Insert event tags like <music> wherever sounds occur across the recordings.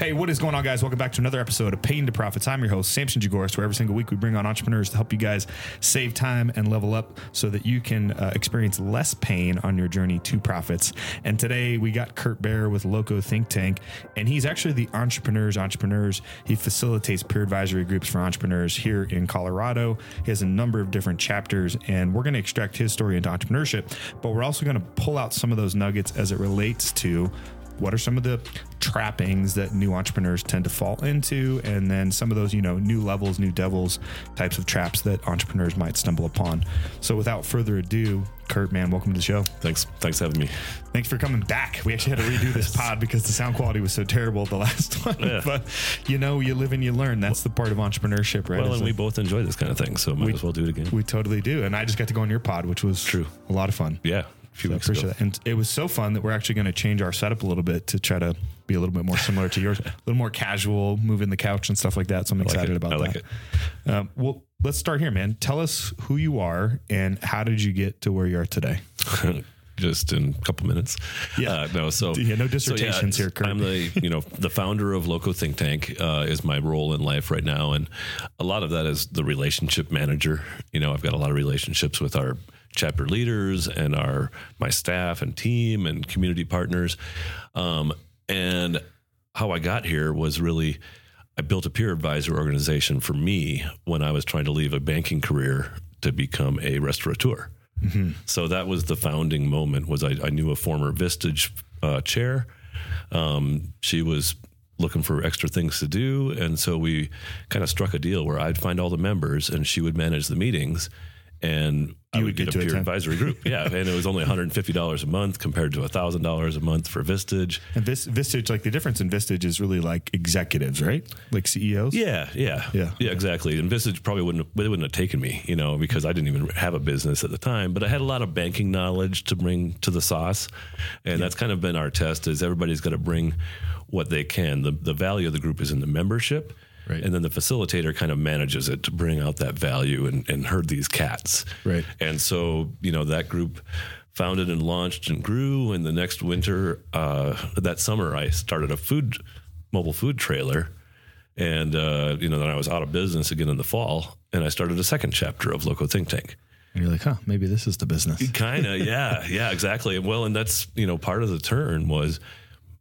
Hey, what is going on, guys? Welcome back to another episode of Pain to Profits. I'm your host, Samson Jagoras, where every single week we bring on entrepreneurs to help you guys save time and level up so that you can uh, experience less pain on your journey to profits. And today we got Curt Bear with LoCo Think Tank, and he's actually the entrepreneurs entrepreneurs. He facilitates peer advisory groups for entrepreneurs here in Colorado. He has a number of different chapters, and we're going to extract his story into entrepreneurship, but we're also going to pull out some of those nuggets as it relates to what are some of the trappings that new entrepreneurs tend to fall into? And then some of those you know new levels new devils types of traps that entrepreneurs might stumble upon. So without further ado Curt man welcome to the show. Thanks. Thanks for having me. thanks for coming back. We actually had to redo this <laughs> pod because the sound quality was so terrible the last one. Yeah. <laughs> but you know you live and you learn. That's the part of entrepreneurship right? Well, and we both enjoy this kind of thing, so might as well do it again. we totally do. And i just got to go on your pod which was True. a lot of fun. Yeah, few I weeks appreciate ago. that. And it was so fun that we're actually going to change our setup a little bit to try to be a little bit more similar to yours, <laughs> a little more casual, moving the couch and stuff like that. So I'm like excited it. about I like that. Um, well, let's start here, man. Tell us who you are and how did you get to where you are today? <laughs> Just in a couple minutes. Yeah. Uh, no. So <laughs> Yeah, no dissertations here, Curt. I'm the you know the founder of LoCo Think Tank uh, is my role in life right now, and a lot of that is the relationship manager. You know, I've got a lot of relationships with our chapter leaders and our my staff and team and community partners, um, and how I got here was really. I built a peer advisor organization for me when I was trying to leave a banking career to become a restaurateur. So that was the founding moment. Was I, I knew a former Vistage uh, chair. Um, she was looking for extra things to do, and so we kind of struck a deal where I'd find all the members, and she would manage the meetings, and You would would get, get a to peer advisory group. <laughs> Yeah, and it was only one hundred and fifty dollars a month compared to thousand dollars a month for Vistage. And Vis- Vistage, like the difference in Vistage is really like executives, right? Like CEOs. Yeah, yeah, Yeah. yeah, exactly. And Vistage probably wouldn't they wouldn't have taken me, you know, because I didn't even have a business at the time. But I had a lot of banking knowledge to bring to the sauce, and that's kind of been our test: is everybody's got to bring what they can. The the value of the group is in the membership. Right. And then the facilitator kind of manages it to bring out that value and, and herd these cats. Right. And so, you know, that group founded and launched and grew. And the next winter, uh, that summer, I started a food, mobile food trailer. And, uh, you know, then I was out of business again in the fall. And I started a second chapter of LoCo Think Tank. And you're like, huh, maybe this is the business. <laughs> Kind of, yeah, yeah, exactly. Well, and that's you know part of the turn was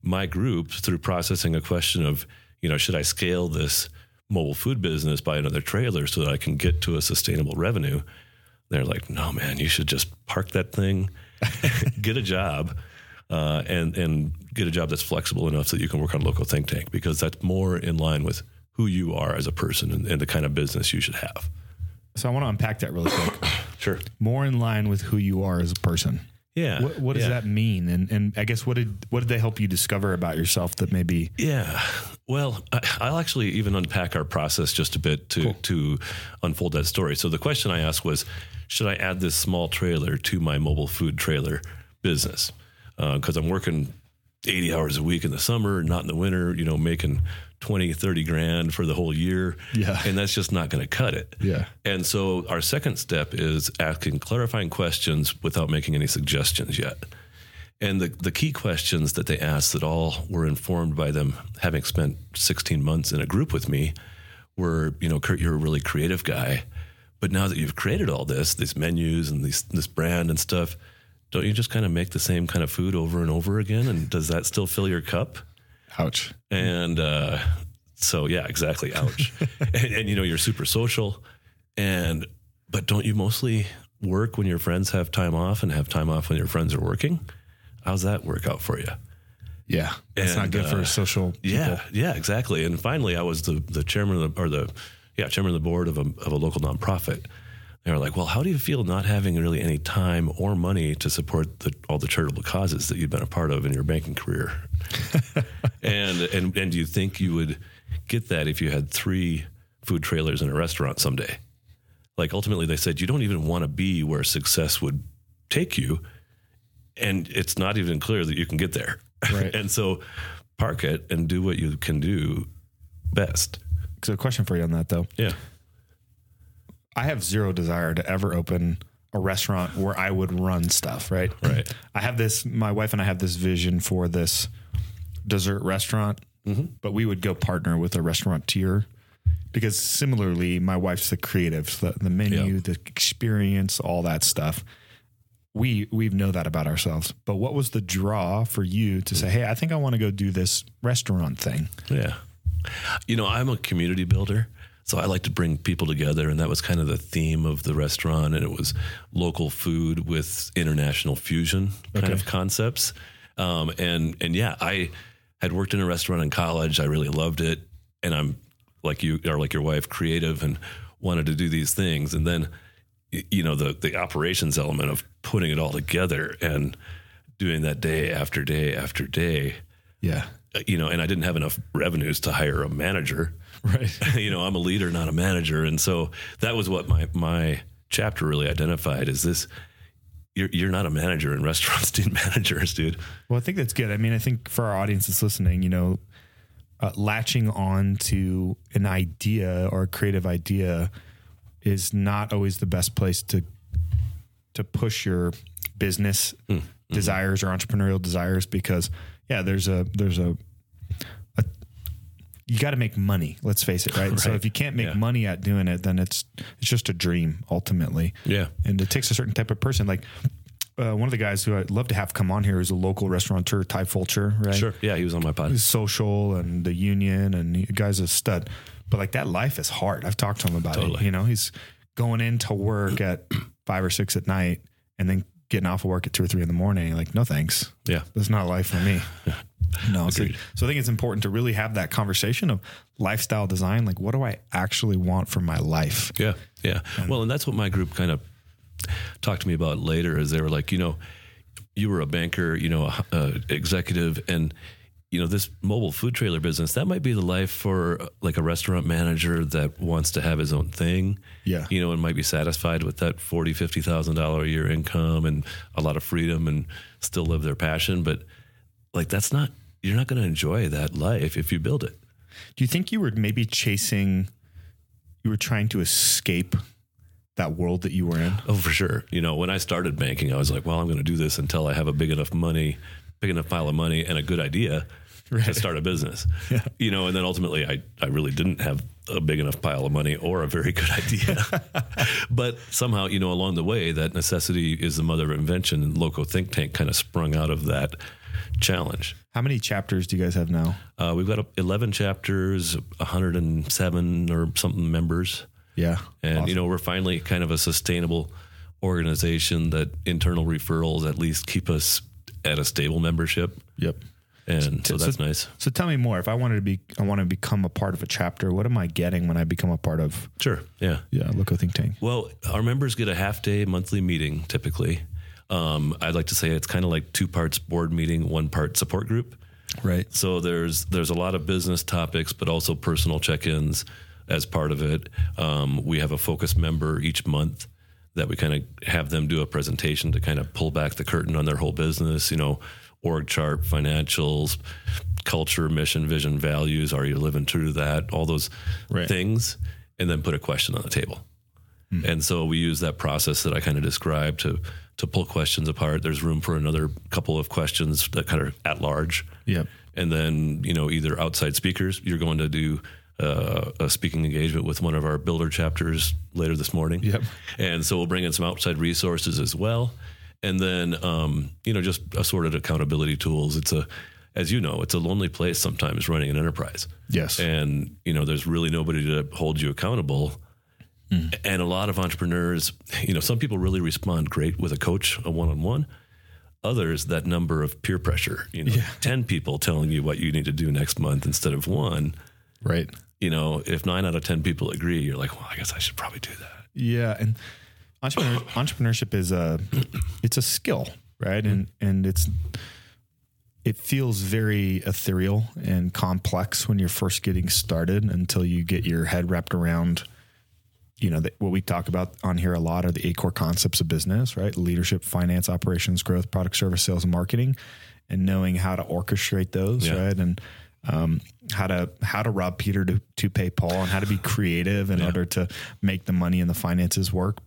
my group through processing a question of you know should I scale this mobile food business by another trailer so that I can get to a sustainable revenue? They're like, no, man, you should just park that thing, <laughs> get a job. Uh, and and get a job that's flexible enough so that you can work on a local think tank because that's more in line with who you are as a person and, and the kind of business you should have. So I want to unpack that really quick. <coughs> Sure. More in line with who you are as a person. Yeah. What, what does yeah. that mean? And and I guess what did what did they help you discover about yourself that maybe Yeah. Well, I, I'll actually even unpack our process just a bit to to unfold that story. So the question I asked was, should I add this small trailer to my mobile food trailer business? Uh, because I'm working 80 hours a week in the summer, not in the winter. You know, making 20, 30 grand for the whole year. Yeah. And that's just not going to cut it. Yeah. And so our second step is asking clarifying questions without making any suggestions yet. And the, the key questions that they asked that all were informed by them having spent 16 months in a group with me were, you know, Curt, you're a really creative guy. But now that you've created all this, these menus and these, this brand and stuff, don't you just kind of make the same kind of food over and over again? And does that still fill your cup? Ouch. And uh, so, yeah, exactly. Ouch. <laughs> and, and you know, you're super social, and but don't you mostly work when your friends have time off and have time off when your friends are working? How's that work out for you? Yeah. It's not good for uh, social people. Yeah, yeah, exactly. And finally, I was the the chairman of the or the yeah chairman of the board of a of a local nonprofit. They were like, "Well, how do you feel not having really any time or money to support the, all the charitable causes that you've been a part of in your banking career?" <laughs> and and and do you think you would get that if you had three food trailers in a restaurant someday? Like ultimately, they said you don't even want to be where success would take you, and it's not even clear that you can get there. Right. <laughs> and so, park it and do what you can do best. So, a question for you on that though. Yeah. I have zero desire to ever open a restaurant where I would run stuff, right? Right. <laughs> I have this, my wife and I have this vision for this dessert restaurant mm-hmm. but we would go partner with a restaurateur because similarly, my wife's the creative, the, the menu, Yeah. the experience, all that stuff. We we know that about ourselves. But what was the draw for you to say, "Hey, I think I want to go do this restaurant thing"? Yeah. You know, I'm a community builder. So I like to bring people together. And that was kind of the theme of the restaurant. And it was local food with international fusion kind Okay. of concepts. Um, and, and yeah, I had worked in a restaurant in college. I really loved it. And I'm like you or like your wife, creative and wanted to do these things. And then, you know, the, the operations element of putting it all together and doing that day after day after day Yeah, you know, and I didn't have enough revenues to hire a manager. <laughs> right. <laughs> you know, I'm a leader, not a manager, and so that was what my my chapter really identified. Is this you're you're not a manager in restaurants, <laughs> need managers, dude. Well, I think that's good. I mean, I think for our audience that's listening, you know, uh, latching on to an idea or a creative idea is not always the best place to to push your business desires or entrepreneurial desires because yeah, there's a there's a you got to make money. Let's face it, right? So if you can't make Yeah. money at doing it, then it's it's just a dream ultimately Yeah, and it takes a certain type of person. Like uh, one of the guys who I'd love to have come on here is a local restaurateur, Ty Fulcher, right? sure. Yeah, he was on my pod. He's social and the union, and the guy's a stud. But like that life is hard. I've talked to him about it. You know, he's going into work at five or six at night, and then getting off of work at two or three in the morning. Like, no thanks. Yeah, That's not life for me. <laughs> No, so, so I think it's important to really have that conversation of lifestyle design. Like, what do I actually want for my life? yeah, yeah. Well, and that's what my group kind of talked to me about later. Is they were like, you know, you were a banker, you know, a, a executive, and you know this mobile food trailer business that might be the life for uh, like a restaurant manager that wants to have his own thing Yeah. you know and might be satisfied with that forty fifty thousand dollar a year income and a lot of freedom and still live their passion but like that's not you're not going to enjoy that life if you build it Do you think you were maybe chasing, you were trying to escape that world that you were in? Oh, for sure. You know, when I started banking, I was like, well, I'm going to do this until I have a big enough money, big enough pile of money and a good idea to start a business. <laughs> You know, and then ultimately I, I really didn't have a big enough pile of money or a very <laughs> good idea. <laughs> but somehow, you know, along the way, that necessity is the mother of invention and LoCo Think Tank kind of sprung out of that challenge. How many chapters do you guys have now? Uh, we've got 11 chapters, 107 or something members. Yeah. And you know, we're finally kind of a sustainable organization that internal referrals at least keep us at a stable membership. Yep. And so so- that's nice. So tell me more. If I wanted to be, I want to become a part of a chapter. What am I getting when I become a part of? Sure. Yeah. Yeah, LoCo Think Tank. Well, our members get a half day monthly meeting typically. Um, I'd like to say it's kind of like two parts board meeting, one part support group. Right. So there's there's a lot of business topics, but also personal check-ins as part of it. Um, we have a focus member each month that we kind of have them do a presentation to kind of pull back the curtain on their whole business. You know, org chart, financials, culture, mission, vision, values. Are you living true to that? All those Right. things, and then put a question on the table. And so we use that process that I kind of described to to pull questions apart. There's room for another couple of questions that kind of at large. Yep. And then you know either outside speakers. You're going to do uh, a speaking engagement with one of our builder chapters later this morning. Yep. And so we'll bring in some outside resources as well. And then um, you know just assorted accountability tools. It's a as you know, it's a lonely place sometimes running an enterprise Yes. and you know there's really nobody to hold you accountable Mm. and a lot of entrepreneurs you know some people really respond great with a coach a one-on-one. Others that number of peer pressure you know 10 people telling you what you need to do next month instead of one. Right. you know if 9 out of 10 people agree you're like well i guess i should probably do that. Yeah, and entrepreneur, <coughs> entrepreneurship is a it's a skill, right? Mm. And and it's it feels very ethereal and complex when you're first getting started until you get your head wrapped around you know the, what we talk about on here a lot are the eight core concepts of business right leadership finance operations growth product service sales and marketing and knowing how to orchestrate those Yeah. right and um, how to how to rob peter to, to pay paul and how to be <laughs> creative in order to make the money and the finances work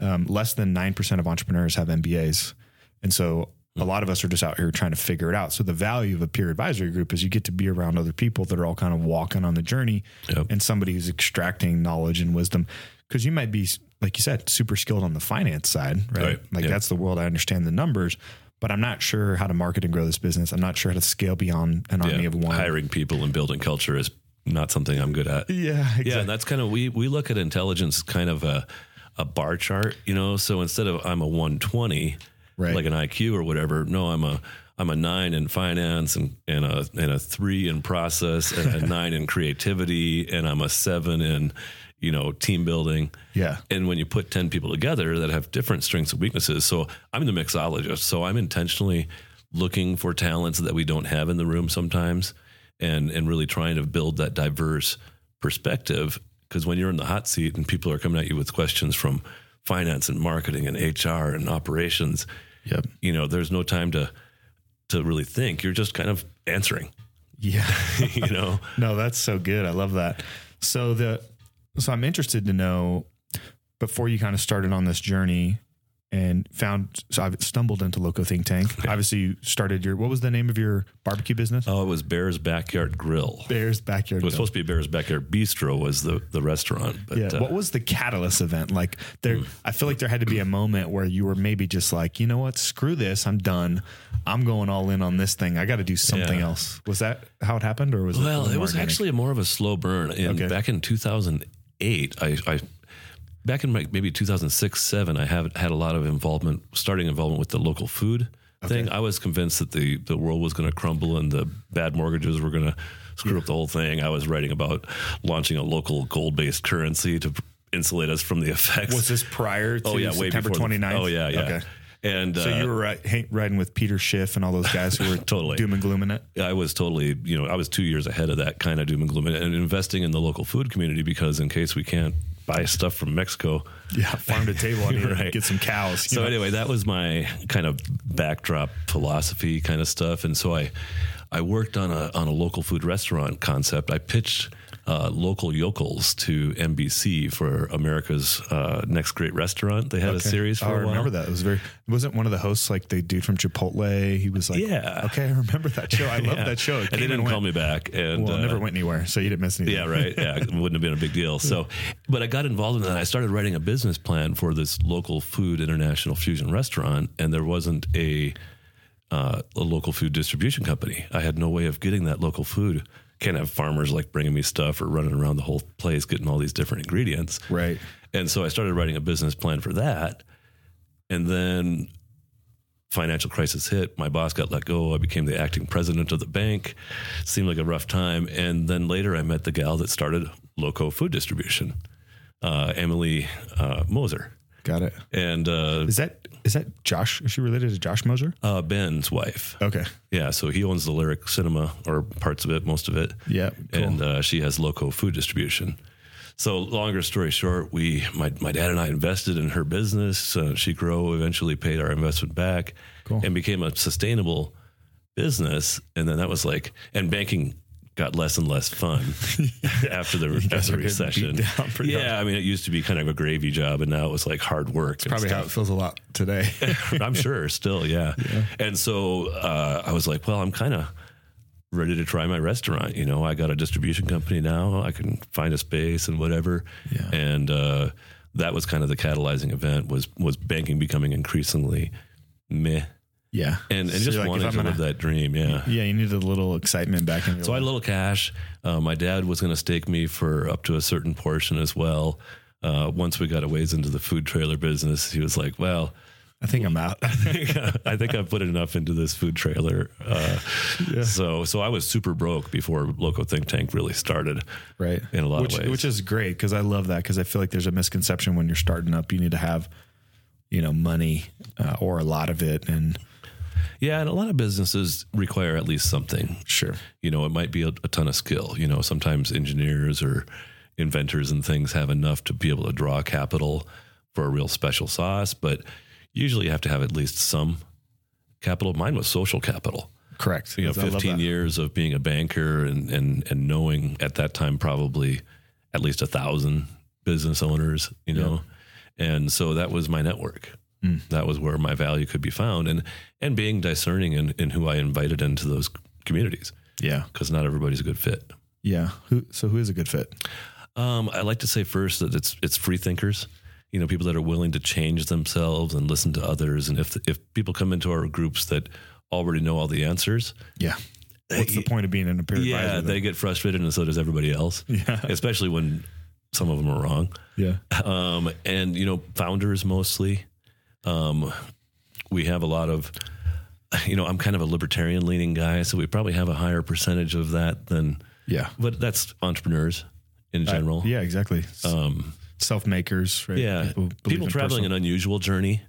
um, less than 9% of entrepreneurs have mbas and so A lot of us are just out here trying to figure it out. So the value of a peer advisory group is you get to be around other people that are all kind of walking on the journey Yep. and somebody who's extracting knowledge and wisdom. Because you might be, like you said, super skilled on the finance side, right? Right. Like Yep. that's the world I understand the numbers, but I'm not sure how to market and grow this business. I'm not sure how to scale beyond an army of one. hiring people and building culture is not something I'm good at. Yeah, exactly. Yeah, and that's kind of we we look at intelligence kind of a a bar chart, you know. So instead of I'm a 120, Right. like an IQ or whatever, no, I'm a I'm a nine in finance and, and a and a three in process and a <laughs> nine in creativity and I'm a seven in you know team building. Yeah. And when you put 10 people together that have different strengths and weaknesses, so I'm the mixologist. So I'm intentionally looking for talents that we don't have in the room sometimes and, and really trying to build that diverse perspective. Because when you're in the hot seat and people are coming at you with questions from finance and marketing and HR and operations, Yep. you know, there's no time to to really think. You're just kind of answering, Yeah. <laughs> you know. <laughs> No, that's so good. I love that. So the so I'm interested to know before you kind of started on this journey and found so I've stumbled into LoCo Think Tank. Obviously you started your what was the name of your barbecue business? Oh, it was Bear's Backyard Grill. Bear's Backyard. It was Grill. supposed to be Bear's Backyard Bistro was the the restaurant, but yeah. uh, what was the catalyst event? Like there I feel like there had to be a moment where you were maybe just like, you know what, screw this, I'm done. I'm going all in on this thing. I got to do something Yeah. else. Was that how it happened or was Well, it it was organic? actually more of a slow burn. And Okay. back in 2008, I, I back in like maybe 2006, seven, I have had a lot of involvement, starting involvement with the local food thing. I was convinced that the the world was going to crumble and the bad mortgages were going to screw up the whole thing. I was writing about launching a local gold based currency to insulate us from the effects. was this prior oh, to oh yeah, September before the- oh yeah, yeah. Okay. And So uh, you were ri- riding with Peter Schiff and all those guys who were <laughs> Totally. doom and glooming it. I was totally, you know, I was two years ahead of that kind of doom and gloom and investing in the local food community because in case we can't buy stuff from Mexico. Yeah, farm to table. Need to <laughs> Right. get some cows. So know? anyway, that was my kind of backdrop philosophy kind of stuff. And so I, I worked on a, on a local food restaurant concept. I pitched uh, local yokels to NBC for America's uh, Next Great Restaurant. They had a series for Oh, I remember that. It was very. Wasn't one of the hosts like the dude from Chipotle? He was like, Yeah. Okay, I remember that show. I love <laughs> Yeah. that show. It And they didn't and call me back. And Well, it uh, never went anywhere, so you didn't miss anything. Yeah, right. Yeah, it wouldn't have been a big deal. So, but I got involved in that. I started writing a business plan for this local food international fusion restaurant, and there wasn't a uh, a local food distribution company. I had no way of getting that local food. Can't have farmers like bringing me stuff or running around the whole place getting all these different ingredients. Right. And so I started writing a business plan for that. And then financial crisis hit. My boss got let go. I became the acting president of the bank. Seemed like a rough time. And then later I met the gal that started Loco Food Distribution, uh, Emily uh, Moser. Got it. And uh, Is that is that Josh? Is she related to Josh Moser? uh, Ben's wife. Okay. Yeah, so he owns the Lyric Cinema or parts of it, most of it. Yeah. Cool. and uh, she has loco food distribution. So, longer story short, we my my dad and I invested in her business. Uh, she grew, eventually paid our investment back, Cool. and became a sustainable business. And then that was like, and banking got less and less fun <laughs> <laughs> after the, after the recession. beat down pretty Yeah, I mean, it used to be kind of a gravy job, and now it was like hard work. and Probably how it feels a lot today. <laughs> I'm sure still, yeah. And so uh, I was like, well, I'm kind of ready to try my restaurant. You know, I got a distribution company now. I can find a space and whatever. Yeah. And uh, that was kind of the catalyzing event was was banking becoming increasingly meh. Yeah. And, and So just you're like, wanted if to I'm live gonna- that dream, yeah. Yeah, you needed a little excitement back in your So I had a little cash. Uh, my dad was going to stake me for up to a certain portion as well. Uh, once we got a ways into the food trailer business, he was like, "Well, I think I'm out. <laughs> I think I've put enough into this food trailer. Uh, So, so I was super broke before LoCo Think Tank really started. right. In a lot of which, ways. Which is great because I love that because I feel like there's a misconception when you're starting up, you need to have, you know, money uh, or a lot of it. And Yeah, and a lot of businesses require at least something. sure. You know, it might be a, a ton of skill. You know, sometimes engineers or inventors and things have enough to be able to draw capital for a real special sauce, but usually you have to have at least some capital. Mine was social capital. Correct. you know, 15 years of being a banker and, and, and knowing at that time probably at least a thousand business owners, you know? And so that was my network. That was where my value could be found, and and being discerning in, in who I invited into those communities Yeah. because not everybody's a good fit. Yeah. Who, so who is a good fit? Um, I like to say first that it's it's free thinkers. You know, people that are willing to change themselves and listen to others. And if if people come into our groups that already know all the answers, Yeah. What's the point of being an peer yeah, advisor? they get frustrated, and so does everybody else. <laughs> Yeah. especially when some of them are wrong. yeah. Um, and you know, founders mostly. Um, we have a lot of, you know, I'm kind of a libertarian leaning guy, so we probably have a higher percentage of that than. Yeah. But that's entrepreneurs in general. Yeah, exactly. Um, Self makers, right? yeah, People, people, in traveling personal- an unusual journey.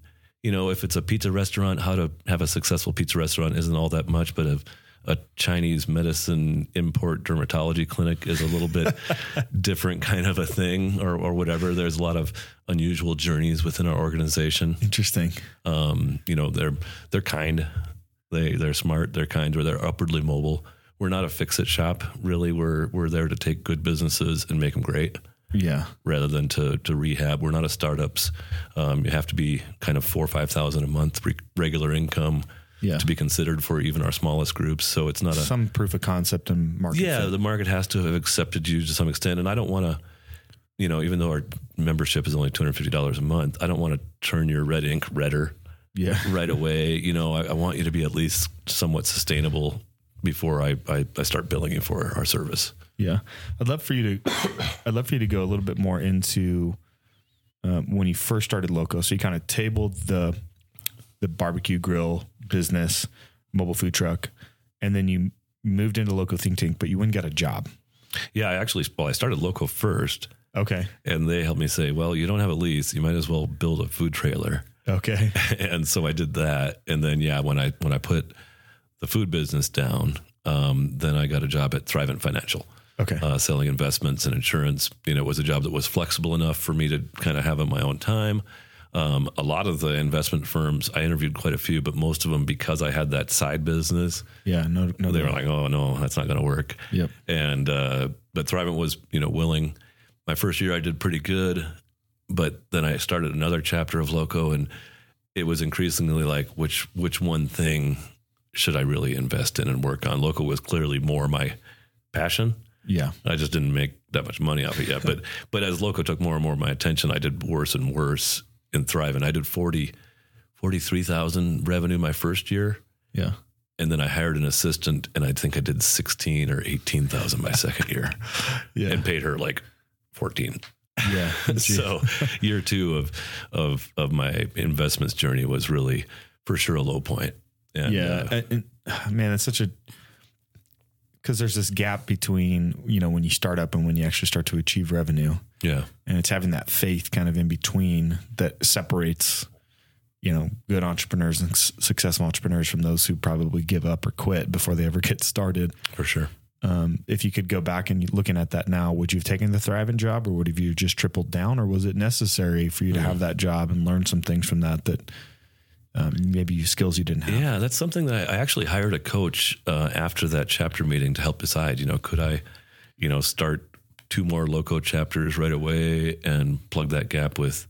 You know, if it's a pizza restaurant, how to have a successful pizza restaurant isn't all that much, but a, a Chinese medicine import dermatology clinic is a little bit <laughs> different kind of a thing, or or whatever. There's a lot of unusual journeys within our organization. Interesting. Um, you know, they're they're kind, they they're smart, they're kind, or they're upwardly mobile. We're not a fix it shop, really. We're we're there to take good businesses and make them great Yeah. rather than to to rehab. We're not a startups. Um, you have to be kind of four or five thousand a month re- regular income Yeah. to be considered for even our smallest groups. So it's not a Some proof of concept and market. yeah. fit. The market has to have accepted you to some extent, and I don't want to. You know, even though our membership is only two hundred fifty dollars a month, I don't want to turn your red ink redder Yeah. <laughs> right away. You know, I, I want you to be at least somewhat sustainable before I, I, I start billing you for our service. Yeah, I'd love for you to. <coughs> I'd love for you to go a little bit more into um, when you first started LoCo. So you kind of tabled the the barbecue grill business, mobile food truck, and then you moved into LoCo Think Tank, but you wouldn't get a job. Yeah, I actually, well, I started LoCo first. Okay. and they helped me say, "Well, you don't have a lease. You might as well build a food trailer." Okay. <laughs> and so I did that. And then, yeah, when I when I put the food business down, um, then I got a job at Thrivent Financial, Okay. uh, selling investments and insurance. You know, it was a job that was flexible enough for me to kind of have in my own time. Um, a lot of the investment firms, I interviewed quite a few, but most of them, because I had that side business, yeah. No. No. they were like, "Oh no, that's not going to work." Yep. And uh, but Thrivent was, you know, willing. My first year, I did pretty good, but then I started another chapter of LoCo, and it was increasingly like, which which one thing should I really invest in and work on? LoCo was clearly more my passion. Yeah. I just didn't make that much money off it yet. But <laughs> but as LoCo took more and more of my attention, I did worse and worse And I did 40, 43,000 revenue my first year. Yeah. And then I hired an assistant and I think I did 16 or 18,000 my second year <laughs> Yeah. and paid her like 14. yeah. <laughs> so <laughs> year two of, of, of my investments journey was really for sure a low point. And, yeah. uh, and, man, it's such a because there's this gap between you know when you start up and when you actually start to achieve revenue. yeah. and it's having that faith kind of in between that separates you know good entrepreneurs and s- successful entrepreneurs from those who probably give up or quit before they ever get started For sure. um, if you could go back and looking at that now would you have taken the Thrivent job or would have you just tripled down or was it necessary for you to have that job and learn some things from that that um, maybe skills you didn't have Yeah, that's something that I, I actually hired a coach uh, after that chapter meeting to help decide. You know, could I, you know, start two more LoCo chapters right away and plug that gap with,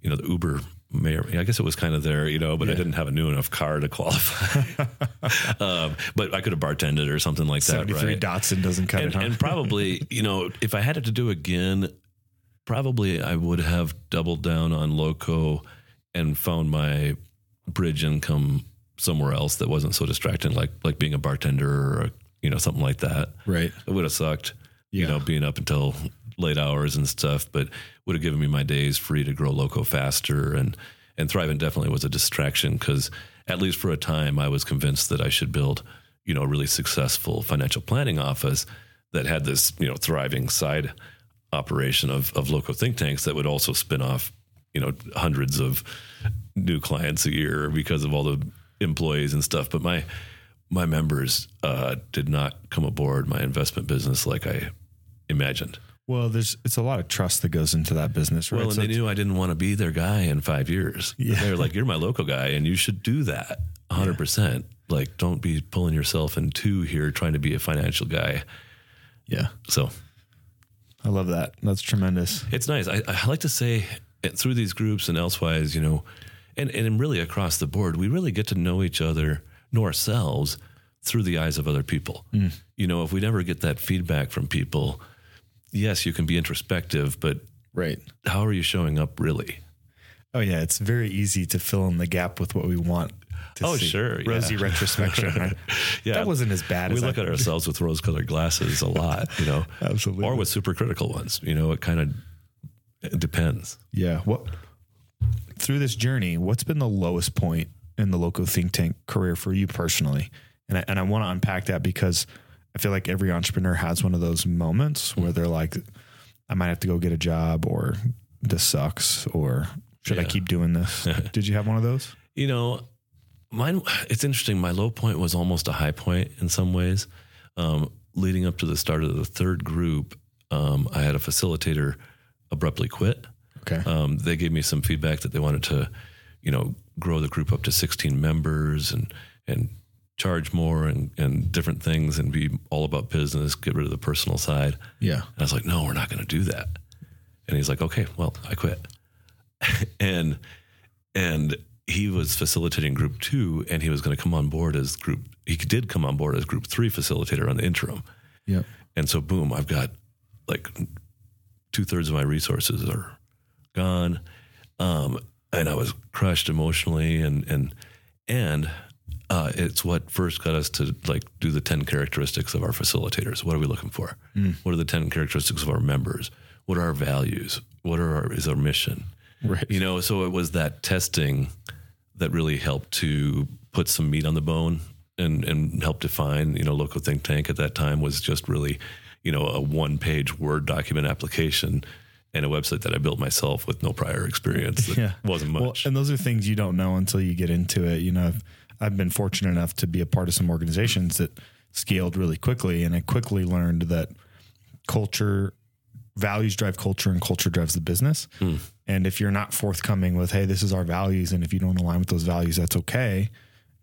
you know, the Uber mayor. I guess it was kind of there, you know, but I didn't have a new enough car to qualify. <laughs> um, but I could have bartended or something like that, 73 right? Datsun doesn't cut and, it huh? and probably, you know, if I had it to do again, probably I would have doubled down on LoCo and found my bridge income somewhere else that wasn't so distracting, like like being a bartender or you know something like that. right. It would have sucked, you know, being up until late hours and stuff, but would have given me my days free to grow LoCo faster. And and Thrivent definitely was a distraction because at least for a time I was convinced that I should build, you know, a really successful financial planning office that had this, you know, thriving side operation of of LoCo think tanks that would also spin off, you know, hundreds of new clients a year because of all the employees and stuff. But my my members uh, did not come aboard my investment business like I imagined. well there's it's a lot of trust that goes into that business right Well, and So they knew I didn't want to be their guy in five years. Yeah. They're like, "You're my local guy, and you should do that 100." percent Like, don't be pulling yourself in two here trying to be a financial guy. yeah So i love that that's tremendous it's nice. I, I like to say through these groups and elsewise, you know, and and really across the board, we really get to know each other, know ourselves through the eyes of other people. Mm. You know, if we never get that feedback from people, yes, you can be introspective, but Right. how are you showing up really? Oh yeah, it's very easy to fill in the gap with what we want. To Oh, see. sure, yeah. rosy retrospection. Right? <laughs> Yeah. that wasn't as bad as we as look I, at ourselves with rose-colored glasses a lot, you know, <laughs> Absolutely. or with supercritical ones. You know, it kind of it depends. Yeah. What through this journey? What's been the lowest point in the LoCo Think Tank career for you personally? And I, and I want to unpack that because I feel like every entrepreneur has one of those moments where they're like, I might have to go get a job, or this sucks, or should I keep doing this? <laughs> Did you have one of those? You know, mine. It's interesting. My low point was almost a high point in some ways. Um, leading up to the start of the third group, um, I had a facilitator abruptly quit. Okay. Um, they gave me some feedback that they wanted to, you know, grow the group up to 16 members and and charge more and and different things and be all about business, get rid of the personal side. yeah. And I was like, no, we're not going to do that. And he's like, okay, well, I quit. <laughs> and and he was facilitating group two, and he was going to come on board as group. He did come on board as group three facilitator on the interim. Yep. And so, boom, I've got like two thirds of my resources are gone, um, and I was crushed emotionally, and and and uh, it's what first got us to like do the ten characteristics of our facilitators. What are we looking for? What are the ten characteristics of our members? What are our values? What are our, is our mission? Right. You know, so it was that testing that really helped to put some meat on the bone and and help define. You know, LoCo Think Tank at that time was just really, you know, a one page Word document application and a website that I built myself with no prior experience. That Yeah. wasn't Well, much. and those are things you don't know until you get into it. You know, I've, I've been fortunate enough to be a part of some organizations that scaled really quickly, and I quickly learned that culture, values drive culture, and culture drives the business. Hmm. And if you're not forthcoming with, "Hey, this is our values," and if you don't align with those values, that's okay.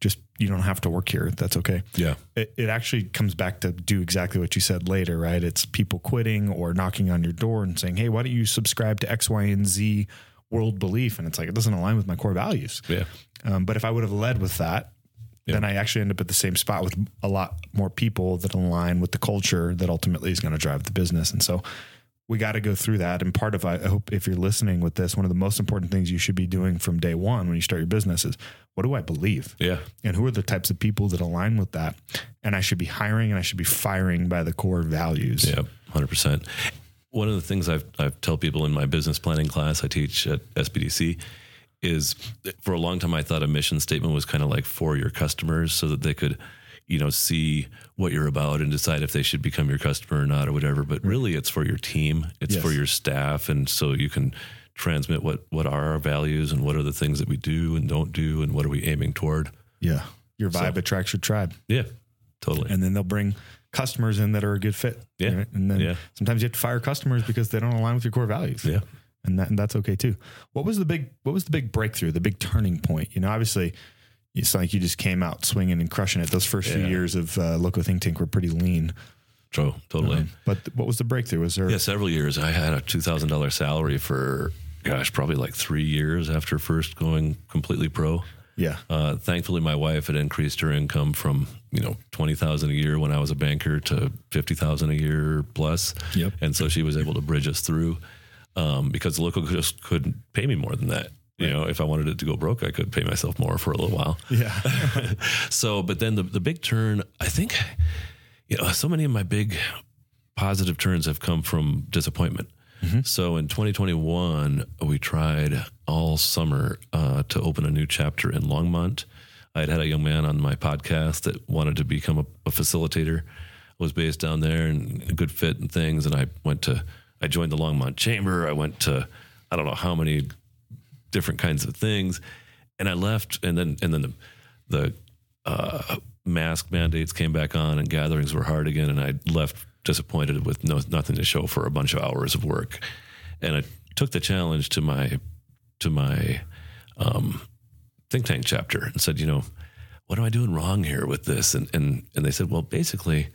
Just you don't have to work here. That's okay. yeah. It, it actually comes back to do exactly what you said later, right? It's people quitting or knocking on your door and saying, "Hey, why don't you subscribe to X, Y, and Z world belief?" And it's like it doesn't align with my core values. Yeah. Um, but if I would have led with that, then I actually end up at the same spot with a lot more people that align with the culture that ultimately is going to drive the business. And so we got to go through that. And part of, I hope if you're listening with this, one of the most important things you should be doing from day one when you start your business is what do I believe? Yeah. And who are the types of people that align with that? And I should be hiring and I should be firing by the core values. Yeah, hundred percent. One of the things I've I tell people in my business planning class I teach at SBDC is for a long time I thought a mission statement was kind of like for your customers so that they could, you know, see what you're about and decide if they should become your customer or not or whatever. But really, it's for your team, it's Yes. for your staff, and so you can transmit what what are our values and what are the things that we do and don't do and what are we aiming toward. Yeah. Your vibe attracts your tribe. Yeah, totally. and then they'll bring customers in that are a good fit. Yeah. right? And then Yeah. sometimes you have to fire customers because they don't align with your core values. yeah. And that and that's okay too. What was the big what was the big breakthrough, the big turning point? You know, obviously it's like you just came out swinging and crushing it. Those first few years of uh, LoCo Think Tank were pretty lean. True, totally. But th- what was the breakthrough? Was there Yeah, several years. I had a two thousand dollar salary for gosh, probably like three years after first going completely pro. yeah. Uh, thankfully, my wife had increased her income from you know twenty thousand a year when I was a banker to fifty thousand a year plus. Yep. And so she was able to bridge us through um, because LoCo just couldn't pay me more than that. You know, if I wanted it to go broke, I could pay myself more for a little while. Yeah. <laughs> So, but then the the big turn, I think, you know, so many of my big positive turns have come from disappointment. So in 2021, we tried all summer uh, to open a new chapter in Longmont. I had had a young man on my podcast that wanted to become a, a facilitator. Was based down there and a good fit and things. And I went to, I joined the Longmont Chamber. I went to, I don't know how many different kinds of things, and I left. And then and then the, the uh, mask mandates came back on, and gatherings were hard again. And I left disappointed with no nothing to show for a bunch of hours of work. And I took the challenge to my to my um, think tank chapter and said, you know, what am I doing wrong here with this? And and and they said, well, basically,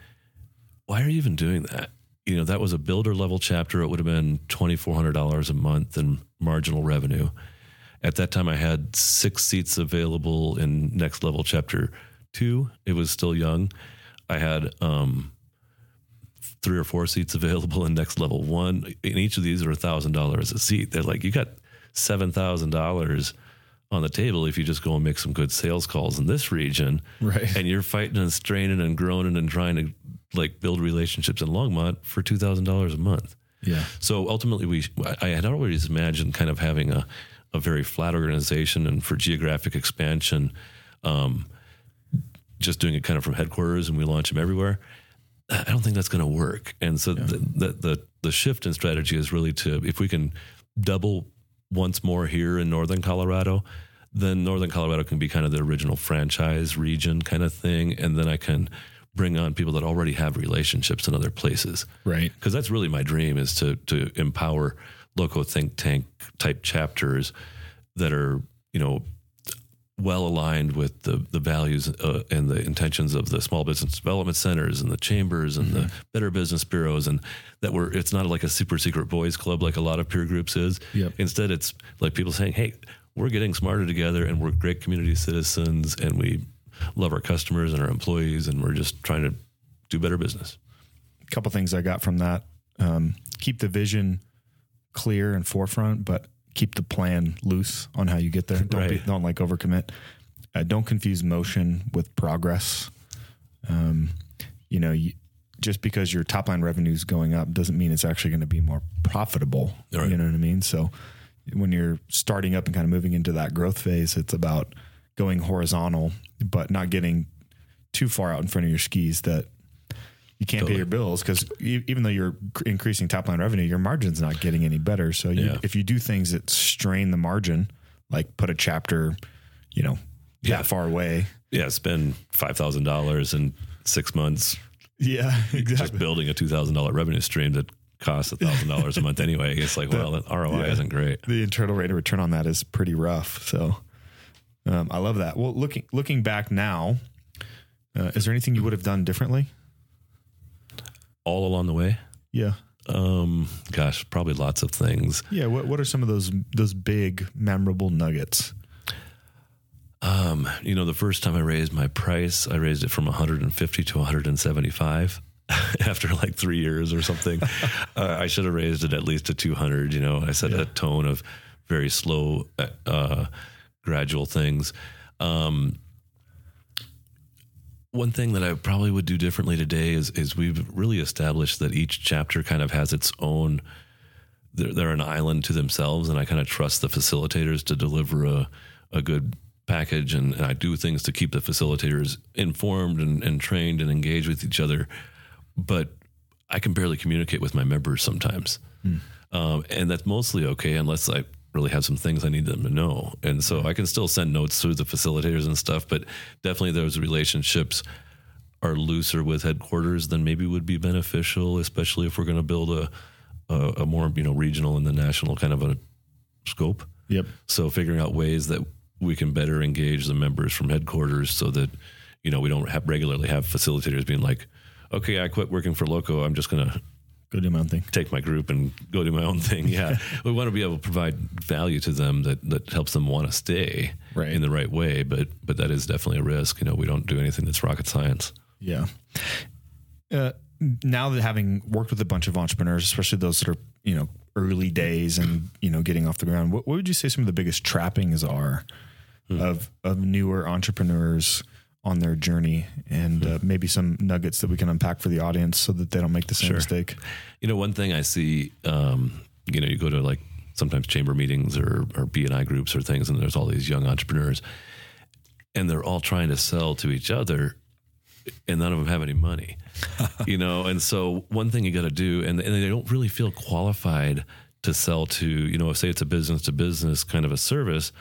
why are you even doing that? You know, that was a builder level chapter. It would have been twenty four hundred dollars a month in marginal revenue. At that time, I had six seats available in Next Level Chapter Two. It was still young. I had um, three or four seats <laughs> available in Next Level One. And each of these are a thousand dollars a seat. They're like, you got seven thousand dollars on the table if you just go and make some good sales calls in this region. Right. And you're fighting and straining and groaning and trying to like build relationships in Longmont for two thousand dollars a month. Yeah. So ultimately, we I had always imagined kind of having a a very flat organization and for geographic expansion, um, just doing it kind of from headquarters and we launch them everywhere. I don't think that's going to work. And so the, the the the shift in strategy is really to if we can double once more here in northern Colorado, then northern Colorado can be kind of the original franchise region kind of thing, and then I can bring on people that already have relationships in other places. Right. Because that's really my dream is to to empower LoCo Think Tank type chapters that are you know well aligned with the the values uh, and the intentions of the small business development centers and the chambers and the better business bureaus and that we're it's not like a super secret boys club like a lot of peer groups is Yep. instead it's like people saying hey we're getting smarter together and we're great community citizens and we love our customers and our employees and we're just trying to do better business A couple things I got from that. Um, keep the vision clear and forefront, but keep the plan loose on how you get there. Don't be, don't like overcommit. Uh, don't confuse motion with progress. Um, you know, you, just because your top line revenue is going up doesn't mean it's actually going to be more profitable. Right. You know what I mean? So when you're starting up and kind of moving into that growth phase, it's about going horizontal, but not getting too far out in front of your skis that you can't pay your bills because even though you're cr- increasing top line revenue, your margin's not getting any better. So you, Yeah. if you do things that strain the margin, like put a chapter, you know, Yeah. that far away. yeah spend $5000 in six months Yeah, exactly. just building a two thousand dollar revenue stream that costs a thousand dollars a month anyway. It's like, well, that ROI yeah. isn't great. the internal rate of return on that is pretty rough. So um, I love that. Well, looking looking back now, uh, is there anything you would have done differently? All along the way, Yeah, um, gosh, probably lots of things. yeah. What what are some of those those big memorable nuggets? Um, you know, the first time I raised my price, I raised it from 150 to 175 <laughs> after like three years or something. <laughs> uh, I should have raised it at least to 200. You know, I set a tone of very slow, uh, gradual things. Um, one thing that I probably would do differently today is is we've really established that each chapter kind of has its own. They're, they're an island to themselves, and I kind of trust the facilitators to deliver a a good package, and, and I do things to keep the facilitators informed and, and trained and engaged with each other. But I can barely communicate with my members sometimes, um, and that's mostly okay unless I really have some things I need them to know. And so I can still send notes through the facilitators and stuff, but definitely those relationships are looser with headquarters than maybe would be beneficial, especially if we're going to build a, a a more you know regional and the national kind of a scope. Yep. So figuring out ways that we can better engage the members from headquarters so that you know we don't have regularly have facilitators being like, okay, I quit working for LoCo, I'm just going to Go do my own thing. take my group and go do my own thing. Yeah, <laughs> we want to be able to provide value to them that that helps them want to stay Right. in the right way. But but that is definitely a risk. You know, we don't do anything that's rocket science. Yeah. Uh, now that having worked with a bunch of entrepreneurs, especially those that are you know early days and you know getting off the ground, what, what would you say some of the biggest trappings are of of newer entrepreneurs on their journey, and uh, maybe some nuggets that we can unpack for the audience so that they don't make the same Sure. mistake. You know, one thing I see, um, you know, you go to like sometimes chamber meetings or or BNI groups or things, and there's all these young entrepreneurs, and they're all trying to sell to each other, and none of them have any money, <laughs> you know. And so one thing you got to do, and, and they don't really feel qualified to sell to, you know, say it's a business to business kind of a service,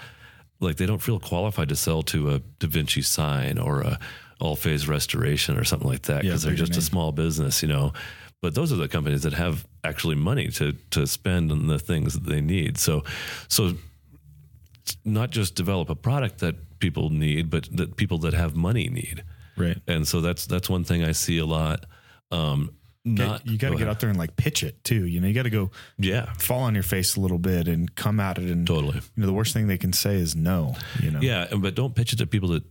like they don't feel qualified to sell to a Da Vinci sign or a all phase restoration or something like that Yeah, because they're just a small business, you know. But those are the companies that have actually money to to spend on the things that they need. So so not just develop a product that people need, but that people that have money need. Right. And so that's that's one thing I see a lot. Um, not. you got to get out there and like pitch it too. You know, you got to go Yeah, fall on your face a little bit and come at it. And totally. you know, the worst thing they can say is no. You know. Yeah, but don't pitch it to people that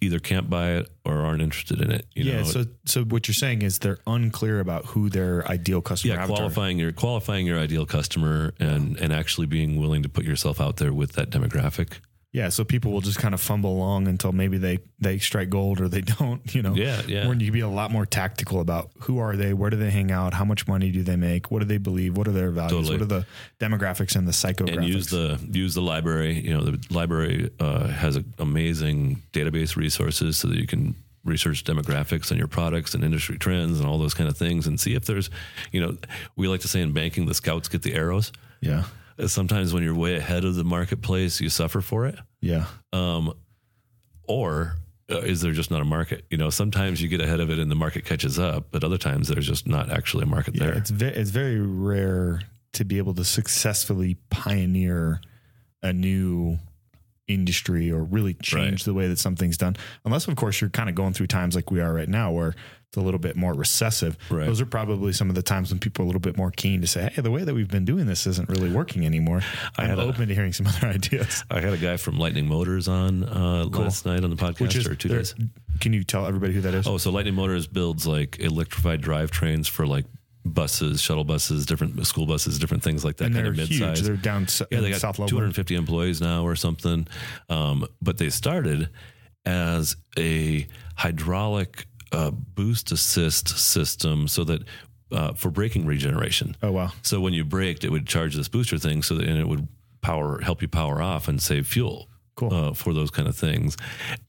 either can't buy it or aren't interested in it. You Yeah. know, So, so what you're saying is they're unclear about who their ideal customer yeah, qualifying your qualifying your ideal customer and and actually being willing to put yourself out there with that demographic. Yeah. So people will just kind of fumble along until maybe they they strike gold or they <laughs> don't. You know. Yeah, yeah. When you can be a lot more tactical about who are they, where do they hang out, how much money do they make, what do they believe, what are their values, Totally. what are the demographics and the psychographics. and use the use the library. You know, the library uh, has a, amazing database resources so that you can research demographics and your products and industry trends and all those kind of things, and see if there's, you know, we like to say in banking, the scouts get the arrows. yeah. Sometimes when you're way ahead of the marketplace, you suffer for it. Yeah. Or uh, is there just not a market? You know, sometimes you get ahead of it and the market catches up, but other times there's just not actually a market Yeah, there. it's very it's very rare to be able to successfully pioneer a new industry or really change Right. the way that something's done. Unless of course you're kind of going through times like we are right now where it's a little bit more recessive. Right. Those are probably some of the times when people are a little bit more keen to say, "Hey, the way that we've been doing this isn't really working anymore." I'm a- open to hearing some <laughs> other ideas. I had a guy from Lightning Motors on uh, last night on the podcast Which is or 2 they're- days. Can you tell everybody who that is? Oh, so Lightning Motors builds like electrified drivetrains for like buses, shuttle buses, different school buses, different things like that. and kind they're of huge. mid-size. They're down yeah, they got South Loveland. 250 employees now or something. Um, but they started as a hydraulic uh, boost assist system so that uh, for braking regeneration. Oh wow. So when you braked, it would charge this booster thing, so that and it would power help you power off and save fuel. Cool. uh, for those kind of things,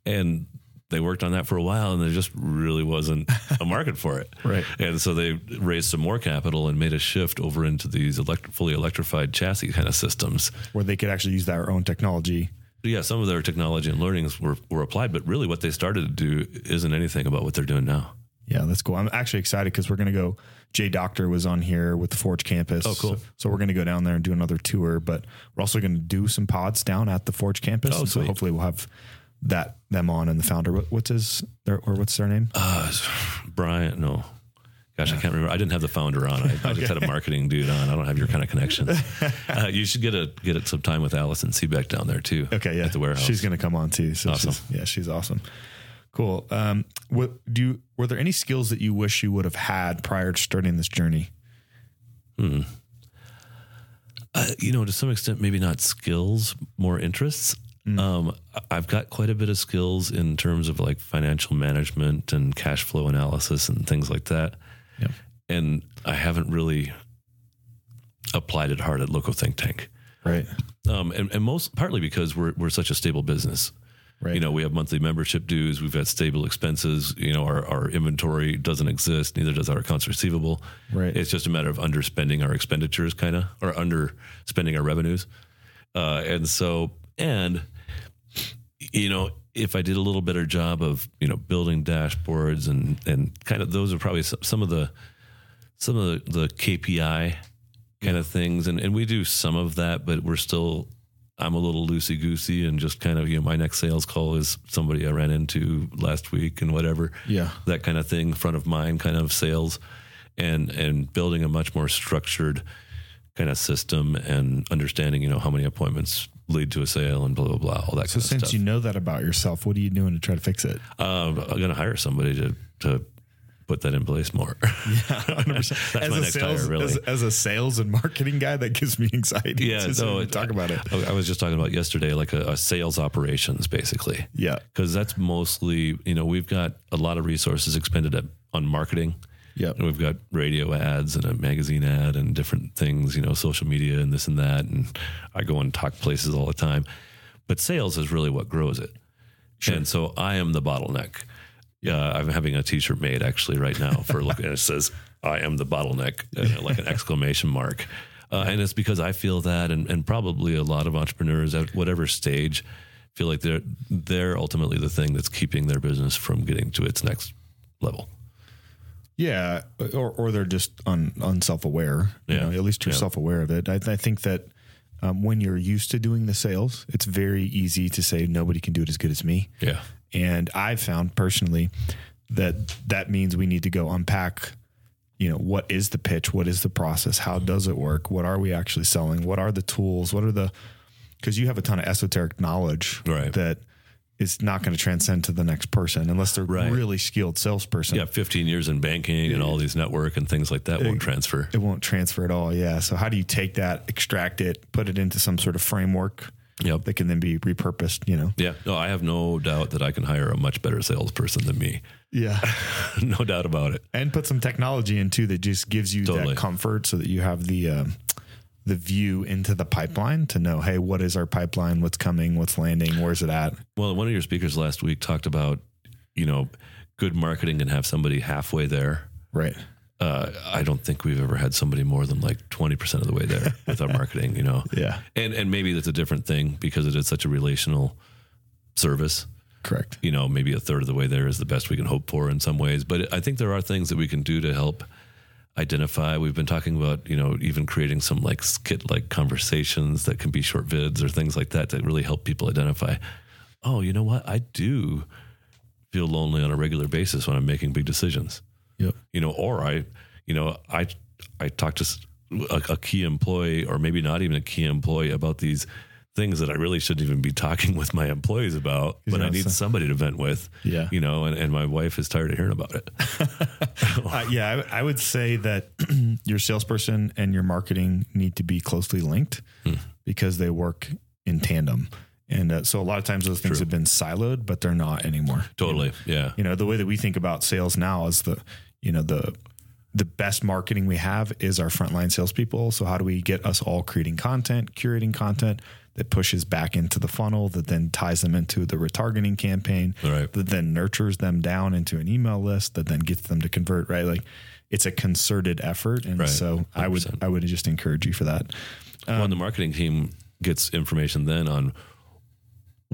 and they worked on that for a while, and there just really wasn't a market for it. <laughs> Right. And so they raised some more capital and made a shift over into these elect- fully electrified chassis kind of systems. Where they could actually use their own technology. Yeah, some of their technology and learnings were, were applied, but really what they started to do isn't anything about what they're doing now. Yeah, that's cool. I'm actually excited because we're going to go. Jay Doctor was on here with the Forge campus. Oh, cool. So, so we're going to go down there and do another tour, but we're also going to do some pods down at the Forge campus. Oh, so hopefully we'll have that them on and the founder. What, what's his their, or what's their name? Uh, Brian, no. Gosh, I can't remember. I didn't have the founder on. I, I just had a marketing dude on. I don't have your kind of connections. <laughs> Uh, you should get a get it some time with Allison Seebeck down there too. okay, yeah, at the warehouse. She's going to come on too. So Awesome. she's, yeah, she's awesome. Cool. Um, what do you, were there any skills that you wish you would have had prior to starting this journey? uh, you know, to some extent, maybe not skills, more interests. Mm. Um, I've got quite a bit of skills in terms of like financial management and cash flow analysis and things like that. And I haven't really applied it hard at LoCo Think Tank. Right. Um, and, and most partly because we're we're such a stable business. Right. You know, we have monthly membership dues. We've got stable expenses. You know, our, our inventory doesn't exist. Neither does our accounts receivable. Right. It's just a matter of underspending our expenditures, kind of, or underspending our revenues. Uh, and so, and you know, if I did a little better job of you know building dashboards and and kind of those are probably some of the some of the, the KPI kind of things, and and we do some of that, but we're still. I'm a little loosey goosey and just kind of, you know, my next sales call is somebody I ran into last week and whatever. Yeah. That kind of thing, front of mind kind of sales and and building a much more structured kind of system and understanding, you know, how many appointments lead to a sale and blah blah blah, all that So kind of since you know that about yourself, what are you doing to try to fix it? um, I'm going to hire somebody to to put that in place more. <laughs> Yeah. <laughs> That's <laughs> as my a next sales, hire, really. as, as a sales and marketing guy, that gives me anxiety. Yeah, even it- talk about it. I was just talking about yesterday, like a, a sales operations, basically. Yeah, because that's mostly you know we've got a lot of resources expended at, on marketing yeah, and we've got radio ads and a magazine ad and different things you know social media and this and that and i go and talk places all the time but sales is really what grows it and so i am the bottleneck yeah i'm having a t-shirt made actually right now for looking and it <laughs> says i am the bottleneck like an exclamation mark uh, and it's because i feel that and, and probably a lot of entrepreneurs at whatever stage feel like they're they're ultimately the thing that's keeping their business from getting to its next level yeah, or or they're just un, unself aware. You Yeah. know, at least you're Yeah. self aware of it. I, I think that um, when you're used to doing the sales, it's very easy to say nobody can do it as good as me. yeah And I've found personally that that means we need to go unpack, you know, what is the pitch? What is the process? How mm-hmm. does it work? What are we actually selling? What are the tools? What are the, because you have a ton of esoteric knowledge Right. that is not going to transcend to the next person unless they're Right. really skilled salesperson. Yeah, 15 years in banking and all these network and things like that won't transfer. It won't transfer at all. Yeah. So how do you take that, extract it, put it into some sort of framework Yep. that can then be repurposed, you know? Yeah, no, I have no doubt that I can hire a much better salesperson than me. Yeah. <laughs> no doubt about it. and put some technology into that just gives you Totally. that comfort so that you have the um, the view into the pipeline to know hey what is our pipeline what's coming what's landing where's it at Well, one of your speakers last week talked about, you know, good marketing can have somebody halfway there. right Uh, I don't think we've ever had somebody more than like 20% of the way there with our <laughs> marketing, you know? yeah And, and maybe that's a different thing because it is such a relational service. correct you know, maybe a third of the way there is the best we can hope for in some ways. But I think there are things that we can do to help identify. We've been talking about, you know, even creating some like skit like conversations that can be short vids or things like that that really help people identify, oh, you know what? I do feel lonely on a regular basis when I'm making big decisions yep you know, or I, you know, I, I talked to a key employee or maybe not even a key employee about these things that I really shouldn't even be <laughs> talking with my employees about, but I need so- somebody to vent with, Yeah. you know, and, and my wife is tired of hearing about it. <laughs> uh, yeah I, I would say that <clears throat> your salesperson and your marketing need to be closely linked Hmm. because they work in tandem and uh, so a lot of times those things have been siloed but they're not anymore totally. Yeah. you know the way that we think about sales now is the you know the the best marketing we have is our frontline salespeople. So how do we get us all creating content, curating content that pushes back into the funnel, that then ties them into the retargeting campaign, Right. that then nurtures them down into an email list, that then gets them to convert. Right, like it's a concerted effort, and Right. so I would 100%. I would just encourage you for that. well, and the marketing team gets information then on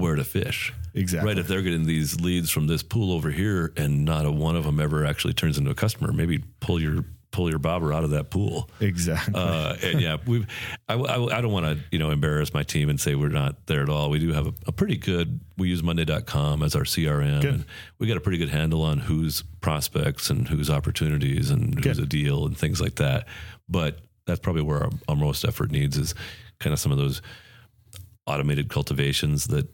where to fish. Exactly. Right. If they're getting these leads from this pool over here and not a one of them ever actually turns into a customer, maybe pull your pull your bobber out of that pool. Exactly. Uh, and yeah, we. I, I, I don't want to you know embarrass my team and say we're not there at all. We do have a, a pretty good. We use Monday.com as our CRM, Good. and we got a pretty good handle on who's prospects and who's opportunities and who's Good. a deal and things like that. But that's probably where our, our most effort needs is kind of some of those automated cultivations that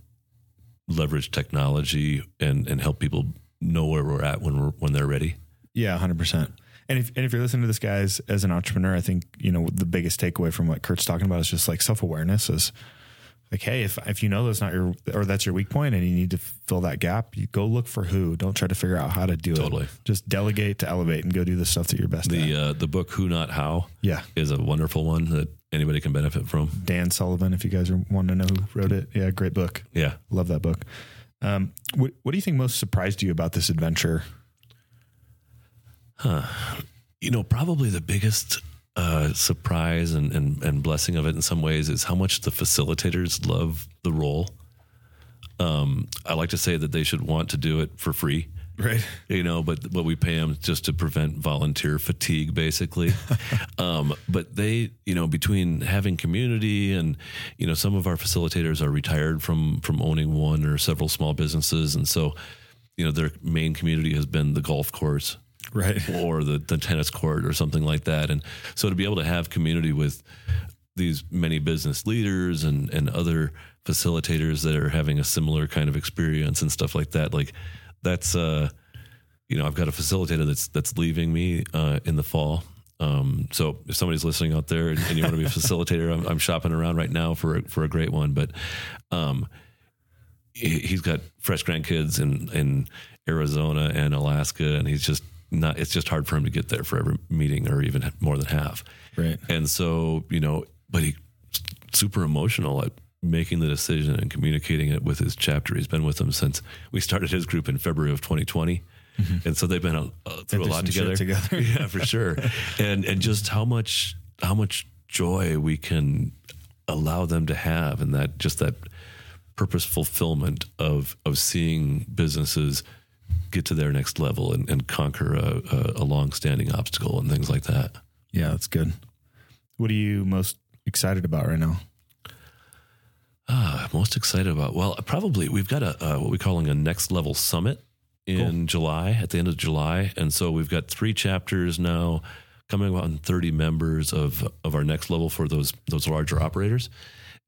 leverage technology and and help people know where we're at when we're when they're ready. Yeah, hundred percent. And if and if you're listening to this, guys, as an entrepreneur, I think you know the biggest takeaway from what Curt's talking about is just like self awareness is like, hey, if if you know that's not your or that's your weak point and you need to fill that gap, you go look for who. Don't try to figure out how to do Totally. it. Just delegate to elevate and go do the stuff that you're best at. The uh, the book Who Not How Yeah, is a wonderful one that anybody can benefit from. Dan Sullivan. If you guys are wanting to know who wrote it, yeah, great book. Yeah. Love that book. Um, what what do you think most surprised you about this adventure? Huh. You know, probably the biggest uh, surprise and, and, and blessing of it in some ways is how much the facilitators love the role. Um, I like to say that they should want to do it for free. <laughs> Right. you know, but but we pay them just to prevent volunteer fatigue, basically. <laughs> um, but they, you know, between having community and you know, some of our facilitators are retired from from owning one or several small businesses, and so you know, their main community has been the golf course Right. <laughs> or the, the tennis court or something like that. And so to be able to have community with these many business leaders and, and other facilitators that are having a similar kind of experience and stuff like that, like that's, uh, you know, I've got a facilitator that's, that's leaving me, uh, in the fall. Um, so if somebody's listening out there and, and you want to be a <laughs> facilitator, I'm, I'm shopping around right now for, a- for a great one, but, um, he- he's got fresh grandkids in in Arizona and Alaska, and he's just not. It's just hard for him to get there for every meeting, or even more than half. Right. And so, you know, but he super emotional at making the decision and communicating it with his chapter. He's been with them since we started his group in February of 2020. And so they've been uh, through a lot together. together. <laughs> yeah, for sure. And and just how much how much joy we can allow them to have, and that just that purpose fulfillment of of seeing businesses get to their next level and, and conquer a, a, a long standing obstacle and things like that. Yeah, that's good. What are you most excited about right now? Ah, most excited about? Well, probably we've got a uh, what we're calling a next level summit in July at the end of July, and so we've got three chapters now coming on 30 members of of our next level for those those larger operators.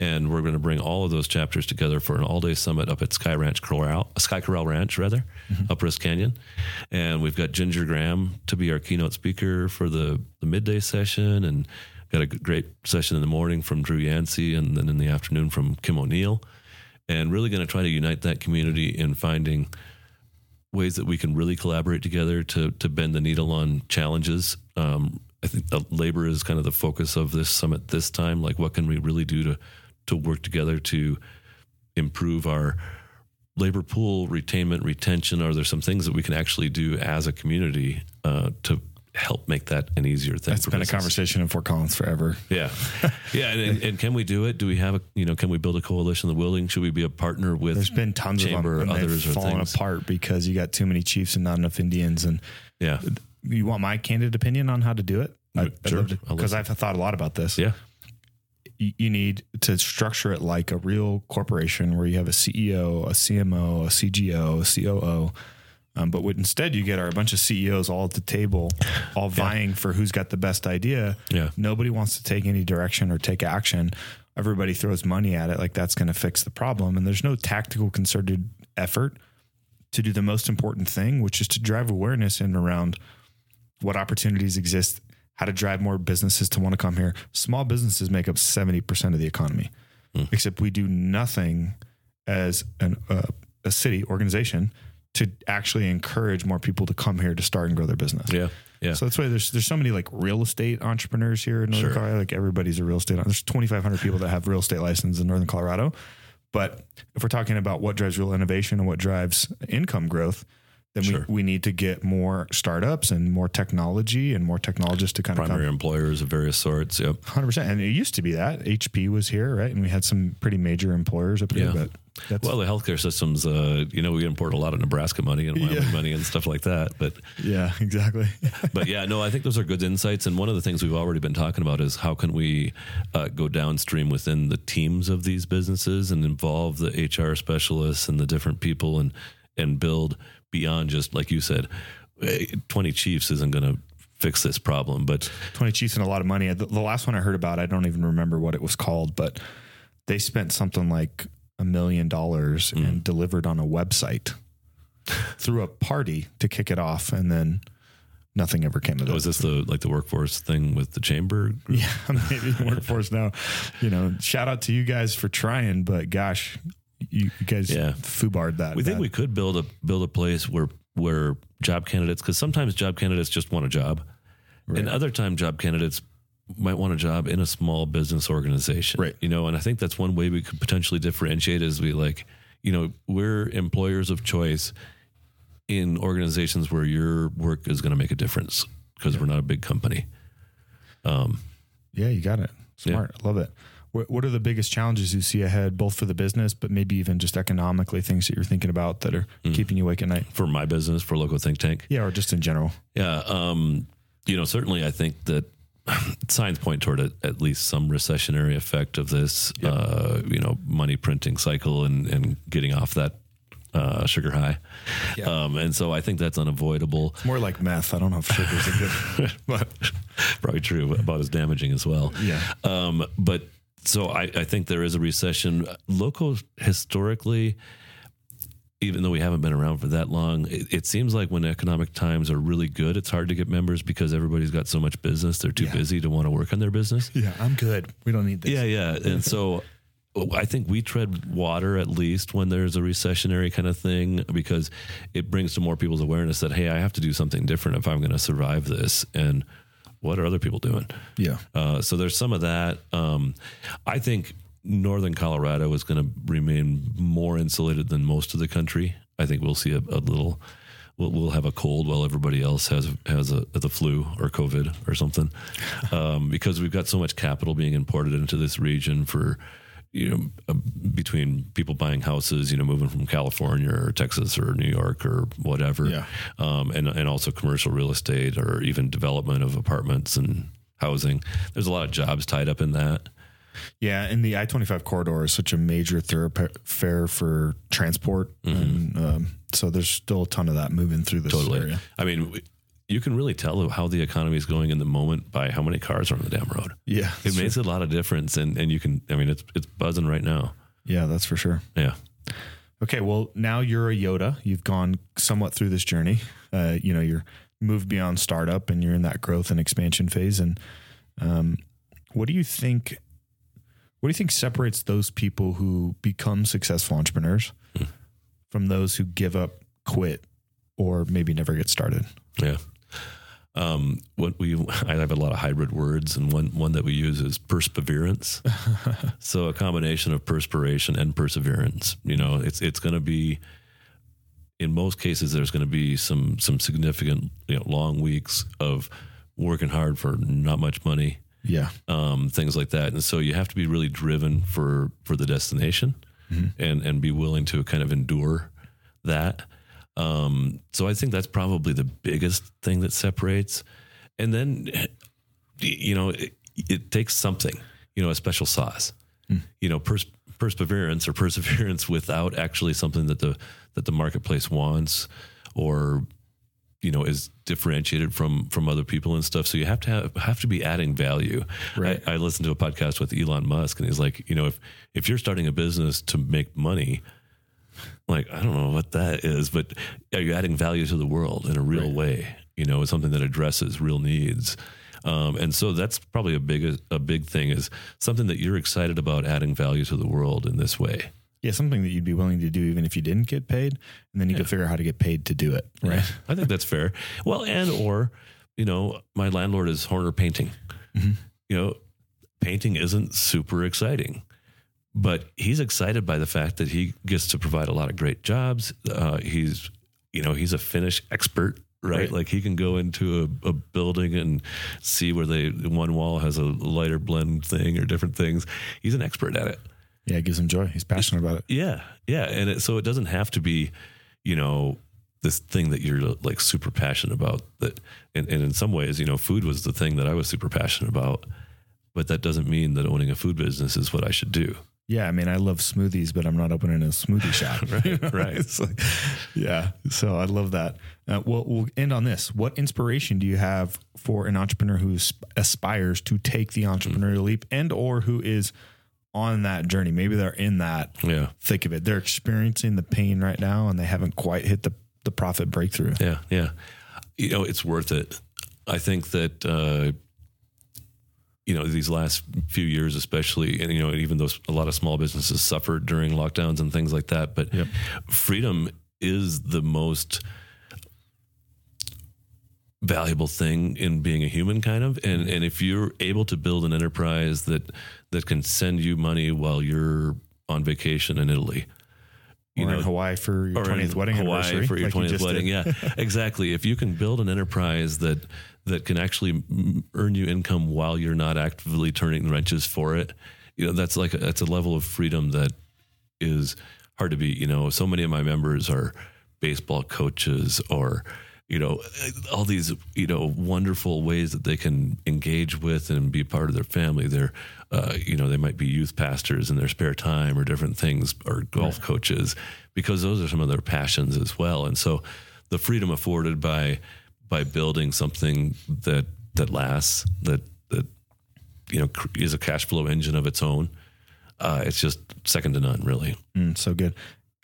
And we're going to bring all of those chapters together for an all day summit up at Sky Ranch Corral, Sky Corral Ranch, rather, up Rist Canyon. And we've got Ginger Graham to be our keynote speaker for the, the midday session. And got a great session in the morning from Drew Yancey and then in the afternoon from Kim O'Neill. And really going to try to unite that community in finding ways that we can really collaborate together to to bend the needle on challenges. Um, I think labor is kind of the focus of this summit this time. Like, what can we really do to to work together to improve our labor pool, retainment, retention? Are there some things that we can actually do as a community uh, to help make that an easier thing? That's been a conversation in Fort Collins forever. Yeah, <laughs> yeah, and, and, and can we do it? Do we have a you know? Can we build a coalition of the willing? Should we be a partner with? There's been tons chamber, of them, others, they've or fallen things? apart because you got too many chiefs and not enough Indians. And Yeah, you want my candid opinion on how to do it? Mm, sure. Because. I've thought a lot about this. yeah, you need to structure it like a real corporation where you have a CEO, a CMO, a CGO, a COO. Um, but what instead you get are a bunch of CEOs all at the table, all vying for who's got the best idea. Yeah. Nobody wants to take any direction or take action. Everybody throws money at it like that's going to fix the problem. And there's no tactical concerted effort to do the most important thing, which is to drive awareness in around what opportunities exist, how to drive more businesses to want to come here. Small businesses make up 70% of the economy, except we do nothing as an, uh, a city organization to actually encourage more people to come here to start and grow their business. yeah, yeah. So that's why there's there's so many like real estate entrepreneurs here in Northern Sure. Colorado. Like everybody's a real estate. There's 2,500 people that have real estate license in Northern Colorado. But if we're talking about what drives real innovation and what drives income growth, then Sure. we, we need to get more startups and more technology and more technologists to kind of primary come. employers of various sorts. Yep. 100%. And it used to be that HP was here, right? And we had some pretty major employers up here, Yeah. but that's Well, the healthcare systems, uh, you know, we import a lot of Nebraska money and Wyoming Yeah. money and stuff like that. But, <laughs> yeah, exactly. <laughs> but yeah, no, I think those are good insights. And one of the things we've already been talking about is how can we uh, go downstream within the teams of these businesses and involve the HR specialists and the different people and and build beyond just like you said, eh, twenty chiefs isn't going to fix this problem, but 20 Chiefs and a lot of money. The, the last one I heard about, I don't even remember what it was called, but they spent something like a million dollars Mm. and delivered on a website through a party to kick it off. And then nothing ever came of it. was this the like the workforce thing with the chamber? group? <laughs> yeah, <laughs> maybe workforce now. You know, shout out to you guys for trying, but gosh, you, you guys Yeah. foobarred that. We think bad. we could build a build a place where where job candidates because sometimes job candidates just want a job, and other time job candidates might want a job in a small business organization, Right. You know, and I think that's one way we could potentially differentiate is we like, you know, we're employers of choice in organizations where your work is going to make a difference because we're not a big company. Um, Yeah, you got it. Smart. I love it. What, what are the biggest challenges you see ahead, both for the business, but maybe even just economically, things that you're thinking about that are Hmm. keeping you awake at night? For my business, for LoCo Think Tank, Yeah, or just in general. Yeah, um, you know, certainly I think that <sighs> signs point toward a, at least some recessionary effect of this, uh, you know, money printing cycle and, and getting off that uh, sugar high. Um, and so I think that's unavoidable. More like meth. I don't know if sugar's a good, <laughs> but Probably true, about as damaging as well. Yeah. Um, but so I, I think there is a recession. LoCo historically, even though we haven't been around for that long, it, it seems like when economic times are really good, it's hard to get members because everybody's got so much business. They're too Yeah. busy to want to work on their business. yeah, I'm good. We don't need this. Yeah, yeah. <laughs> And so I think we tread water at least when there's a recessionary kind of thing because it brings to more people's awareness that, hey, I have to do something different if I'm going to survive this. And what are other people doing? Yeah. Uh, so there's some of that. Um, I think northern Colorado is going to remain more insulated than most of the country. I think we'll see a, a little. We'll, we'll have a cold while everybody else has has a, the flu or COVID or something, <laughs> um, because we've got so much capital being imported into this region for you know uh, between people buying houses, you know, moving from California or Texas or New York or whatever, Yeah. um, and and also commercial real estate or even development of apartments and housing. There's a lot of jobs tied up in that. Yeah, and the I twenty five corridor is such a major thoroughfare for transport, and um, so there's still a ton of that moving through this Totally. area. I mean, you can really tell how the economy is going in the moment by how many cars are on the damn road. Yeah, It makes a lot of difference, and and you can. I mean, it's it's buzzing right now. yeah, that's for sure. Yeah. Okay, well, now you're a Yoda. You've gone somewhat through this journey. Uh, you know, you're moved beyond startup and you're in that growth and expansion phase. And um, what do you think? What do you think separates those people who become successful entrepreneurs from those who give up, quit, or maybe never get started? Yeah. Um, what we <laughs> I have a lot of hybrid words, and one one that we use is perseverance. <laughs> so a combination of perspiration and perseverance. You know, it's it's going to be in most cases there's going to be some some significant you know long weeks of working hard for not much money, Yeah, um, things like that, and so you have to be really driven for for the destination, and and be willing to kind of endure that. Um, so I think that's probably the biggest thing that separates. And then, you know, it, it takes something, you know, a special sauce, you know, pers- perseverance or perseverance without actually something that the that the marketplace wants or you know is differentiated from from other people and stuff. So you have to have have to be adding value. Right. I, I listened to a podcast with Elon Musk, and he's like, you know, if if you're starting a business to make money, like I don't know what that is, but are you adding value to the world in a real Right. way? You know, it's something that addresses real needs. Um, and so that's probably a big a big thing is something that you're excited about adding value to the world in this way. yeah, something that you'd be willing to do even if you didn't get paid, and then you could figure out how to get paid to do it. Right. I think that's fair. Well, and or you know, my landlord is Horner Painting. Mm-hmm. You know, painting isn't super exciting, but he's excited by the fact that he gets to provide a lot of great jobs. Uh, he's you know he's a finish expert. Right? Right. like he can go into a, a building and see where they one wall has a lighter blend thing or different things. He's an expert at it. Yeah, it gives him joy. He's passionate about it. Yeah, yeah, and it, so it doesn't have to be, you know, this thing that you're like super passionate about. That, and, and in some ways, you know, food was the thing that I was super passionate about. But that doesn't mean that owning a food business is what I should do. Yeah, I mean, I love smoothies, but I'm not opening a smoothie shop. <laughs> Right, right. Like- yeah. So I love that. Uh, well, we'll end on this. What inspiration do you have for an entrepreneur who aspires to take the entrepreneurial leap and or who is on that journey? Maybe they're in that Yeah, thick of it. They're experiencing the pain right now and they haven't quite hit the, the profit breakthrough. yeah, yeah. You know, it's worth it. I think that. Uh, you know these last few years especially and you know even though a lot of small businesses suffered during lockdowns and things like that but Yep. freedom is the most valuable thing in being a human kind of and and if you're able to build an enterprise that that can send you money while you're on vacation in Italy or in Hawaii for your 20th wedding Hawaii anniversary. for your like you 20th just wedding. did. Yeah, <laughs> exactly. If you can build an enterprise that that can actually earn you income while you're not actively turning wrenches for it, you know that's like a, that's a level of freedom that is hard to beat. You know, so many of my members are baseball coaches or you know all these you know wonderful ways that they can engage with and be part of their family. They're uh, you know they might be youth pastors in their spare time or different things or golf coaches because those are some of their passions as well. And so the freedom afforded by by building something that that lasts that that you know is a cash flow engine of its own uh, it's just second to none really Mm, so good.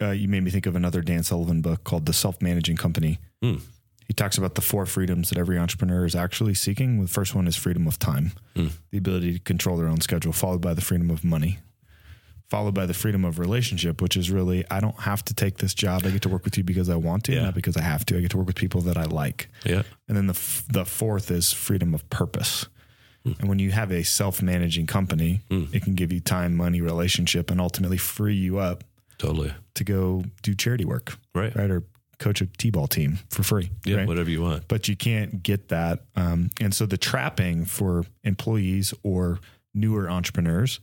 Uh, you made me think of another Dan Sullivan book called The Self Managing Company. Hmm. He talks about the four freedoms that every entrepreneur is actually seeking. The first one is freedom of time, Hmm. the ability to control their own schedule, followed by the freedom of money, followed by the freedom of relationship, which is really I don't have to take this job. I get to work with you because I want to, Yeah. not because I have to. I get to work with people that I like. yeah And then the f- the fourth is freedom of purpose. Hmm. And when you have a self managing company, it can give you time, money, relationship, and ultimately free you up totally to go do charity work, Right. Right, or coach a t-ball team for free, yeah right? whatever you want But you can't get that, um, and so the trapping for employees or newer entrepreneurs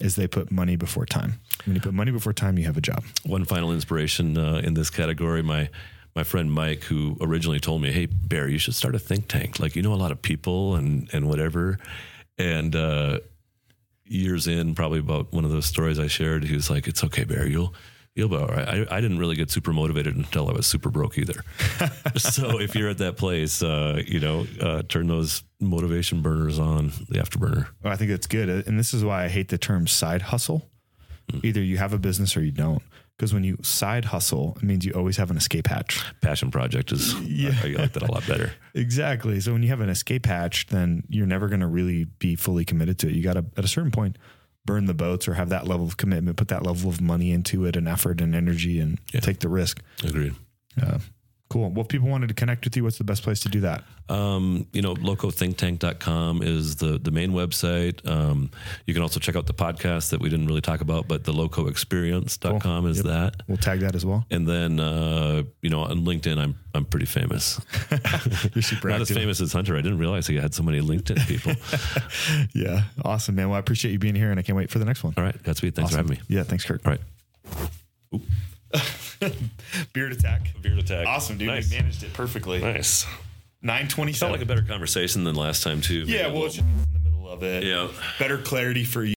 is they put money before time. When you put money before time, you have a job. one final inspiration uh, in this category my my friend Mike who originally told me hey Bear you should start a think tank like you know a lot of people and and whatever and uh years in probably about one of those stories I shared he was like it's okay Bear you'll you'll be all right. I, I didn't really get super motivated until I was super broke either. <laughs> so if you're at that place, uh, you know, uh, turn those motivation burners on, the afterburner. Well, I think that's good. And this is why I hate the term side hustle. Either you have a business or you don't. Because when you side hustle, it means you always have an escape hatch. Passion project is, yeah. I, I like that a lot better. <laughs> Exactly. So when you have an escape hatch, then you're never going to really be fully committed to it. You got to, at a certain point, burn the boats or have that level of commitment, put that level of money into it and effort and energy and Yeah. take the risk. Agreed. Uh, cool. Well, if people wanted to connect with you, what's the best place to do that? Um, you know, locothinktank.com is the, the main website. Um, you can also check out the podcast that we didn't really talk about, but the locoexperience.com is Yep. that. We'll tag that as well. And then, uh, you know, on LinkedIn, I'm, I'm pretty famous. <laughs> You're super Not as famous as Hunter. I didn't realize he had so many LinkedIn people. <laughs> Yeah. Awesome, man. Well, I appreciate you being here and I can't wait for the next one. All right. Godspeed. Thanks Awesome. for having me. Yeah. Thanks, Curt. All right. <laughs> Beard attack. Beard attack. Awesome, dude. Nice. We managed it perfectly. Nice. Nine twenty. Felt like a better conversation than last time, too. yeah. Maybe Well, it's in the middle of it. yeah. Better clarity for you.